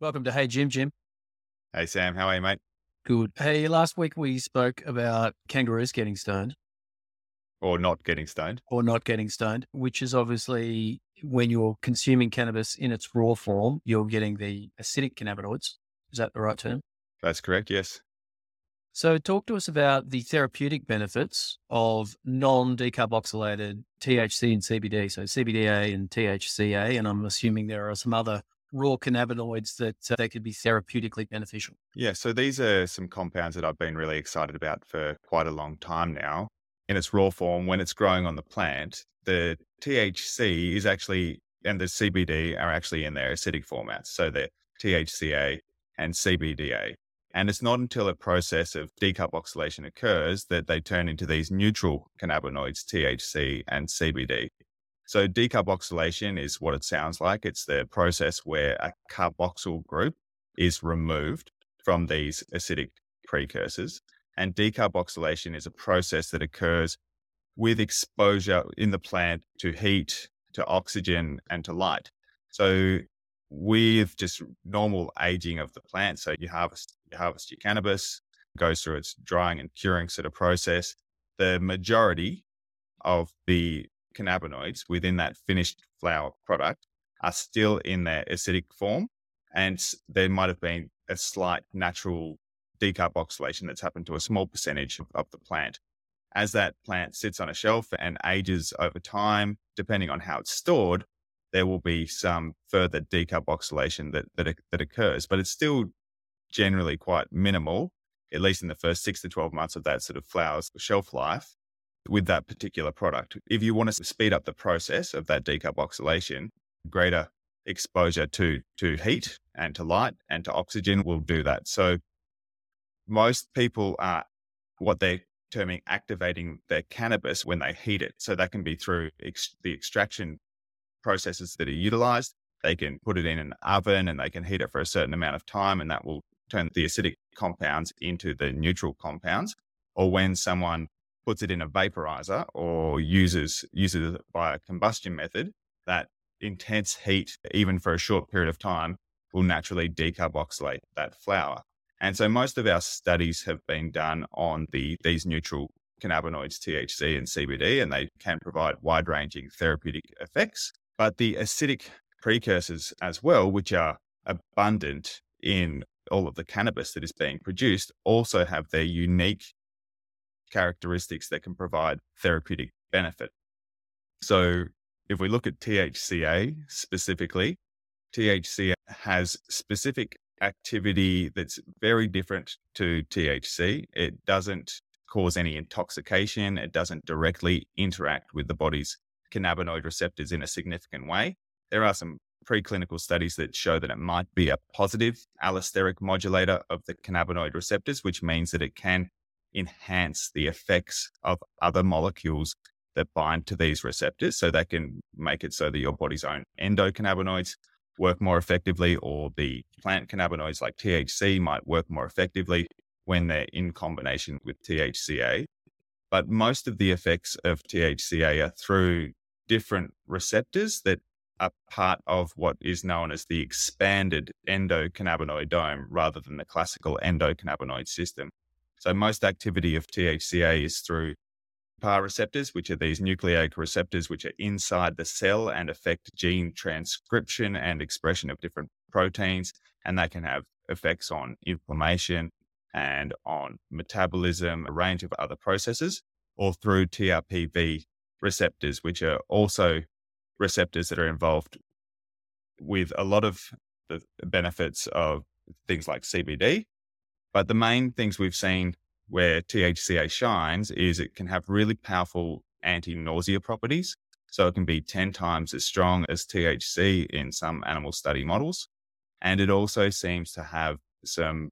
Welcome to Hey Jim Jim. Hey Sam, how are you, mate? Good. Hey, last week we spoke about kangaroos getting stoned Or not getting stoned? or not getting stoned, which is obviously when you're consuming cannabis in its raw form, you're getting the acidic cannabinoids. Is that the right term? That's correct, yes. So, talk to us about the therapeutic benefits of non decarboxylated THC and CBD. So, CBDA and THCA. And I'm assuming there are some other raw cannabinoids that uh, they could be therapeutically beneficial. Yeah, so these are some compounds that I've been really excited about for quite a long time now. In its raw form, when it's growing on the plant, the THC is actually, and the CBD are actually in their acidic formats. So the THCA and CBDA. And it's not until a process of decarboxylation occurs that they turn into these neutral cannabinoids, THC and CBD. So decarboxylation is what it sounds like. It's the process where a carboxyl group is removed from these acidic precursors. And decarboxylation is a process that occurs with exposure in the plant to heat, to oxygen, and to light. So with just normal aging of the plant, so you harvest you harvest your cannabis, goes through its drying and curing sort of process. The majority of the cannabinoids within that finished flower product are still in their acidic form. And there might have been a slight natural decarboxylation that's happened to a small percentage of the plant. As that plant sits on a shelf and ages over time, depending on how it's stored, there will be some further decarboxylation that, that, that occurs, but it's still generally quite minimal, at least in the first six to 12 months of that sort of flower's shelf life with that particular product. If you want to speed up the process of that decarboxylation, greater exposure to, to heat and to light and to oxygen will do that. So most people are what they're terming activating their cannabis when they heat it. So that can be through ex- the extraction processes that are utilized. They can put it in an oven and they can heat it for a certain amount of time, and that will turn the acidic compounds into the neutral compounds. Or when someone puts it in a vaporizer or uses uses it by a combustion method, that intense heat, even for a short period of time, will naturally decarboxylate that flower. And so most of our studies have been done on the these neutral cannabinoids, THC and CBD, and they can provide wide ranging therapeutic effects. But the acidic precursors as well, which are abundant in all of the cannabis that is being produced, also have their unique characteristics that can provide therapeutic benefit. So, if we look at THCA specifically, THC has specific activity that's very different to THC. It doesn't cause any intoxication, it doesn't directly interact with the body's cannabinoid receptors in a significant way. There are some preclinical studies that show that it might be a positive allosteric modulator of the cannabinoid receptors, which means that it can enhance the effects of other molecules that bind to these receptors. So that can make it so that your body's own endocannabinoids work more effectively, or the plant cannabinoids like THC might work more effectively when they're in combination with THCA. But most of the effects of THCA are through different receptors that are part of what is known as the expanded endocannabinoidome rather than the classical endocannabinoid system. So most activity of THCA is through PPAR receptors, which are these nucleic receptors which are inside the cell and affect gene transcription and expression of different proteins. And that can have effects on inflammation and on metabolism, a range of other processes, or through TRPV receptors, which are also receptors that are involved with a lot of the benefits of things like CBD, but the main things we've seen where THCA shines is it can have really powerful anti nausea properties. So it can be 10 times as strong as THC in some animal study models. And it also seems to have some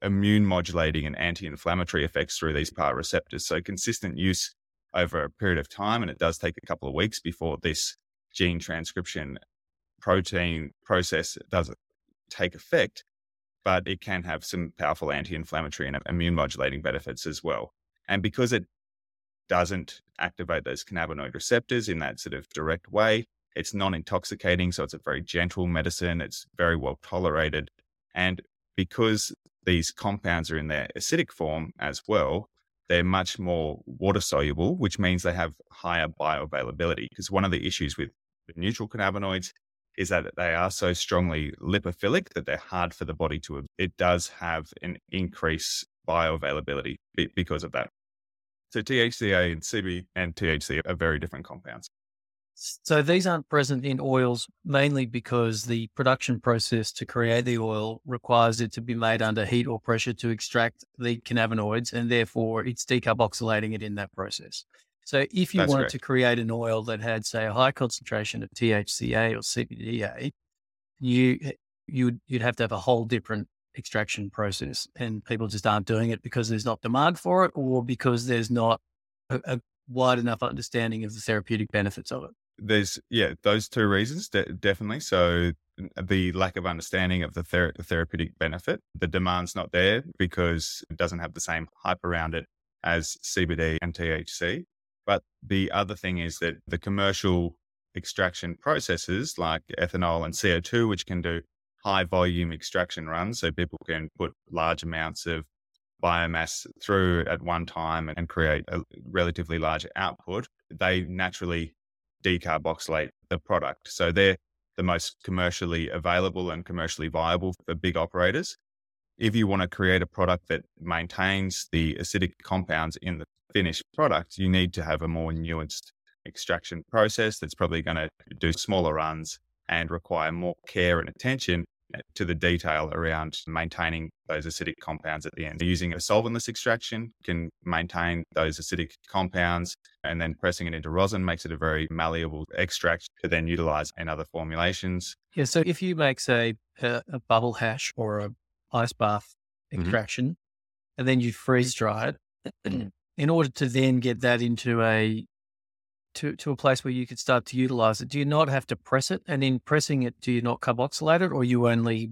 immune modulating and anti inflammatory effects through these PPAR receptors. So consistent use over a period of time. And it does take a couple of weeks before this gene transcription protein process does take effect but it can have some powerful anti inflammatory and immune modulating benefits as well. And because it doesn't activate those cannabinoid receptors in that sort of direct way, It's non intoxicating, so it's a very gentle medicine. It's very well tolerated. And because these compounds are in their acidic form as well, they're much more water soluble, which means they have higher bioavailability. Because one of the issues with the neutral cannabinoids is that they are so strongly lipophilic that they're hard for the body to. absorb. It does have an increased bioavailability because of that. So THCA and CB and THC are very different compounds. So these aren't present in oils mainly because the production process to create the oil requires it to be made under heat or pressure to extract the cannabinoids, and therefore it's decarboxylating it in that process. So if you That's wanted correct. to create an oil that had, say, a high concentration of THCA or CBDA, you eh, you'd you'd have to have a whole different extraction process, and people just aren't doing it because there's not demand for it, or because there's not a, a wide enough understanding of the therapeutic benefits of it. There's, yeah, those two reasons, de- definitely. So the lack of understanding of the ther- the therapeutic benefit, the demand's not there because it doesn't have the same hype around it as CBD and THC. But the other thing is that the commercial extraction processes like ethanol and CO2, which can do high volume extraction runs, so people can put large amounts of biomass through at one time and create a relatively large output, they naturally decarboxylate the product. So they're the most commercially available and commercially viable for big operators. If you want to create a product that maintains the acidic compounds in the finished product, you need to have a more nuanced extraction process that's probably going to do smaller runs and require more care and attention eh, to the detail around maintaining those acidic compounds at the end. Using a solventless extraction can maintain those acidic compounds and then pressing it into rosin makes it a very malleable extract to then utilize in other formulations. Yeah. So if you make, say, a, a bubble hash or a ice bath Mhm. extraction, and then you freeze dry it, in order to then get that into a to, to a place where you could start to utilize it, do you not have to press it? And in pressing it, do you not carboxylate it, or you only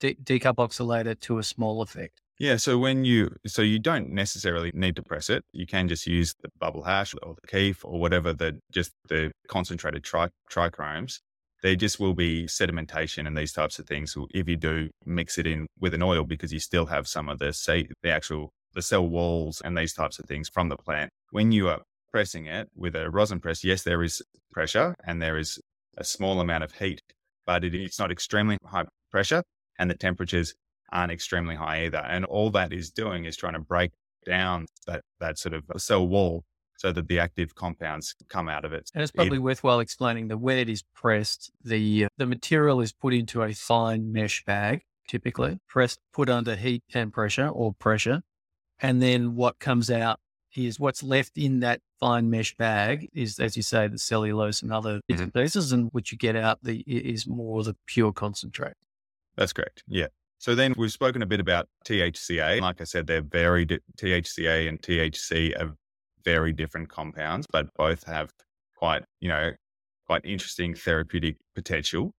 de- decarboxylate it to a small effect? Yeah, so when you so you don't necessarily need to press it. You can just use the bubble hash or the kief or whatever the just the concentrated tri- trichomes. There just will be sedimentation and these types of things if you do mix it in with an oil because you still have some of the say the actual the cell walls and these types of things from the plant. When you are pressing it with a rosin press, yes, there is pressure and there is a small amount of heat, but it, it's not extremely high pressure and the temperatures aren't extremely high either. And all that is doing is trying to break down that, that sort of cell wall so that the active compounds come out of it. And it's probably worthwhile explaining that when it is pressed, the uh, the material is put into a fine mesh bag, typically pressed, put under heat and pressure or pressure, and then what comes out is what's left in that fine mesh bag is, as you say, the cellulose and other bits and pieces, and what you get out the is more the pure concentrate. That's correct. Yeah. So then we've spoken a bit about THCA. Like I said, they're very di- THCA and THC are very different compounds, but both have quite, you know, quite interesting therapeutic potential.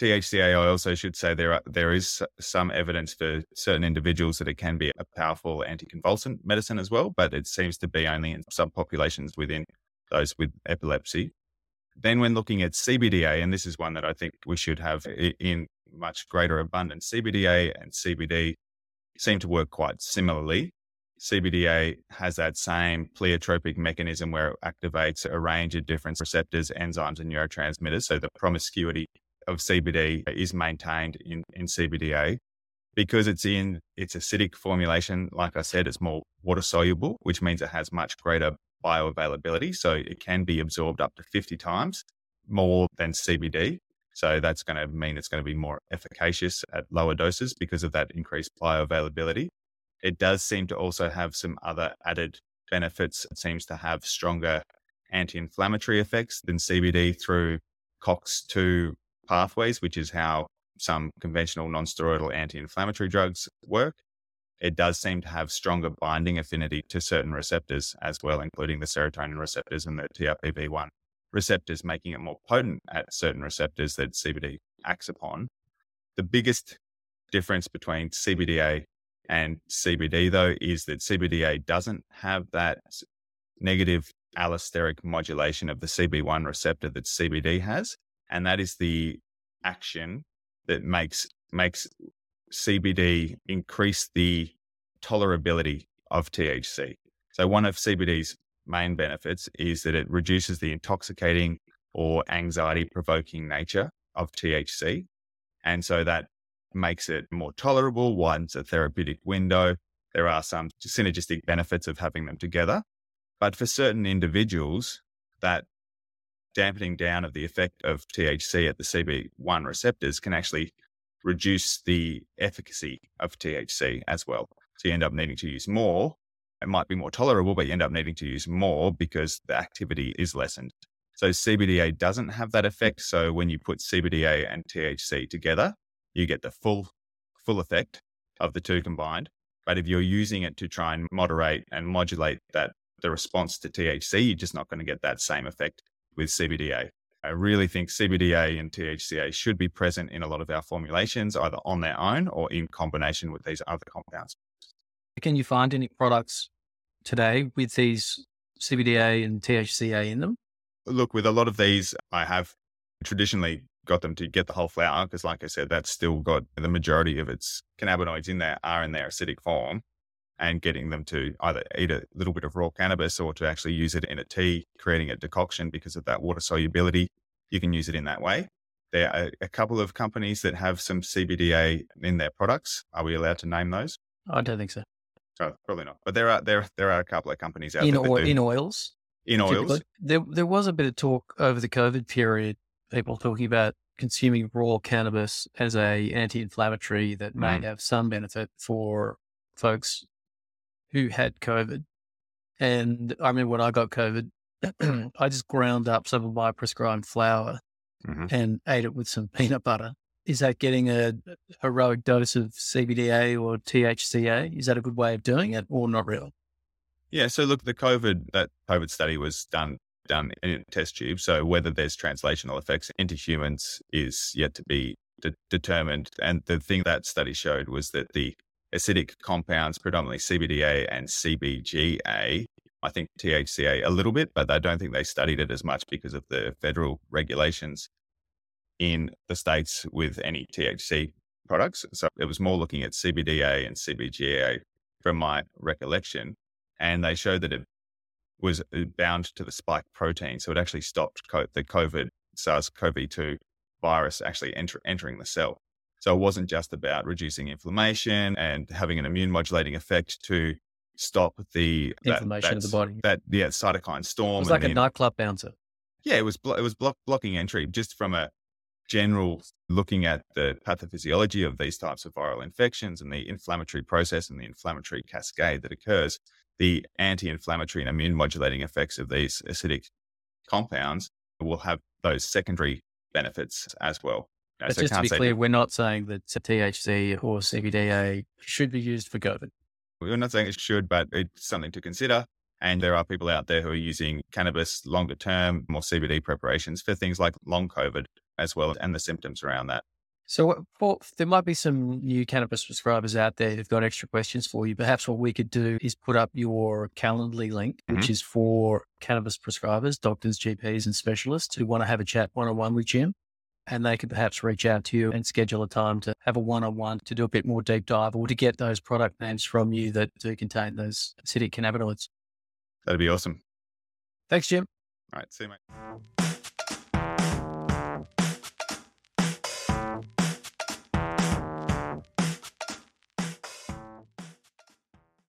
THCA, I also should say there are, there is some evidence for certain individuals that it can be a powerful anticonvulsant medicine as well, but it seems to be only in subpopulations within those with epilepsy. Then when looking at CBDA, and this is one that I think we should have in much greater abundance, CBDA and CBD seem to work quite similarly. CBDA has that same pleiotropic mechanism where it activates a range of different receptors, enzymes, and neurotransmitters. So the promiscuity of CBD is maintained in, in CBDA. Because it's in its acidic formulation, like I said, it's more water soluble, which means it has much greater bioavailability. So it can be absorbed up to 50 times more than CBD. So that's going to mean it's going to be more efficacious at lower doses because of that increased bioavailability. It does seem to also have some other added benefits. It seems to have stronger anti inflammatory effects than CBD through COX2 pathways, which is how some conventional non-steroidal anti-inflammatory drugs work. It does seem to have stronger binding affinity to certain receptors as well, including the serotonin receptors and the TRPV1 receptors, making it more potent at certain receptors that CBD acts upon. The biggest difference between CBDA and CBD, though, is that CBDA doesn't have that negative allosteric modulation of the CB1 receptor that CBD has. And that is the action that makes makes CBD increase the tolerability of THC. So one of CBD's main benefits is that it reduces the intoxicating or anxiety provoking nature of THC. And so that makes it more tolerable, widens the therapeutic window. There are some synergistic benefits of having them together. But for certain individuals, that dampening down of the effect of THC at the CB1 receptors can actually reduce the efficacy of THC as well. So you end up needing to use more. It might be more tolerable, but you end up needing to use more because the activity is lessened. So CBDA doesn't have that effect. So when you put CBDA and THC together, you get the full full effect of the two combined. But if you're using it to try and moderate and modulate that the response to THC, you're just not going to get that same effect with CBDA. I really think CBDA and THCA should be present in a lot of our formulations, either on their own or in combination with these other compounds. Can you find any products today with these CBDA and THCA in them? Look, with a lot of these, I have traditionally got them to get the whole flower because, like I said, that's still got the majority of its cannabinoids in there are in their acidic form. And getting them to either eat a little bit of raw cannabis or to actually use it in a tea, creating a decoction because of that water solubility, you can use it in that way. There are a couple of companies that have some CBDA in their products. Are we allowed to name those? I don't think so. Oh, probably not. But there are there there are a couple of companies out in there. Oil, in oils. In oils. There there was a bit of talk over the COVID period, people talking about consuming raw cannabis as a anti-inflammatory that may mm. have some benefit for folks who had COVID. And I remember when I got COVID, I just ground up some of my prescribed flower mm-hmm. and ate it with some peanut butter. Is that getting a heroic dose of CBDA or THCA? Is that a good way of doing it or not really? Yeah. So look, the COVID, that COVID study was done done in a test tube. So whether there's translational effects into humans is yet to be de- determined. And the thing that study showed was that the acidic compounds, predominantly CBDA and CBGA, I think THCA a little bit, but I don't think they studied it as much because of the federal regulations in the States with any THC products. So it was more looking at CBDA and CBGA from my recollection. And they showed that it was uh, bound to the spike protein. So it actually stopped the COVID SARS CoV 2 virus actually enter, entering the cell. So it wasn't just about reducing inflammation and having an immune modulating effect to stop the inflammation that, of the body. That yeah, cytokine storm. It was like a nightclub bouncer. Yeah, it was it was block, blocking entry just from a general looking at the pathophysiology of these types of viral infections and the inflammatory process and the inflammatory cascade that occurs. The anti-inflammatory and immune modulating effects of these acidic compounds will have those secondary benefits as well. But so just to be clear, we're not saying that THC or CBDA should be used for COVID. We're not saying it should, but it's something to consider. And there are people out there who are using cannabis longer term, more CBD preparations for things like long COVID as well, and the symptoms around that. So, for, there might be some new cannabis prescribers out there who've got extra questions for you. Perhaps what we could do is put up your Calendly link, mm-hmm. which is for cannabis prescribers, doctors, GPs, and specialists who want to have a chat one on one with Jim and they could perhaps reach out to you and schedule a time to have a one-on-one to do a bit more deep dive or to get those product names from you that do contain those acidic cannabinoids. That'd be awesome. Thanks, Jim. All right. See you, mate.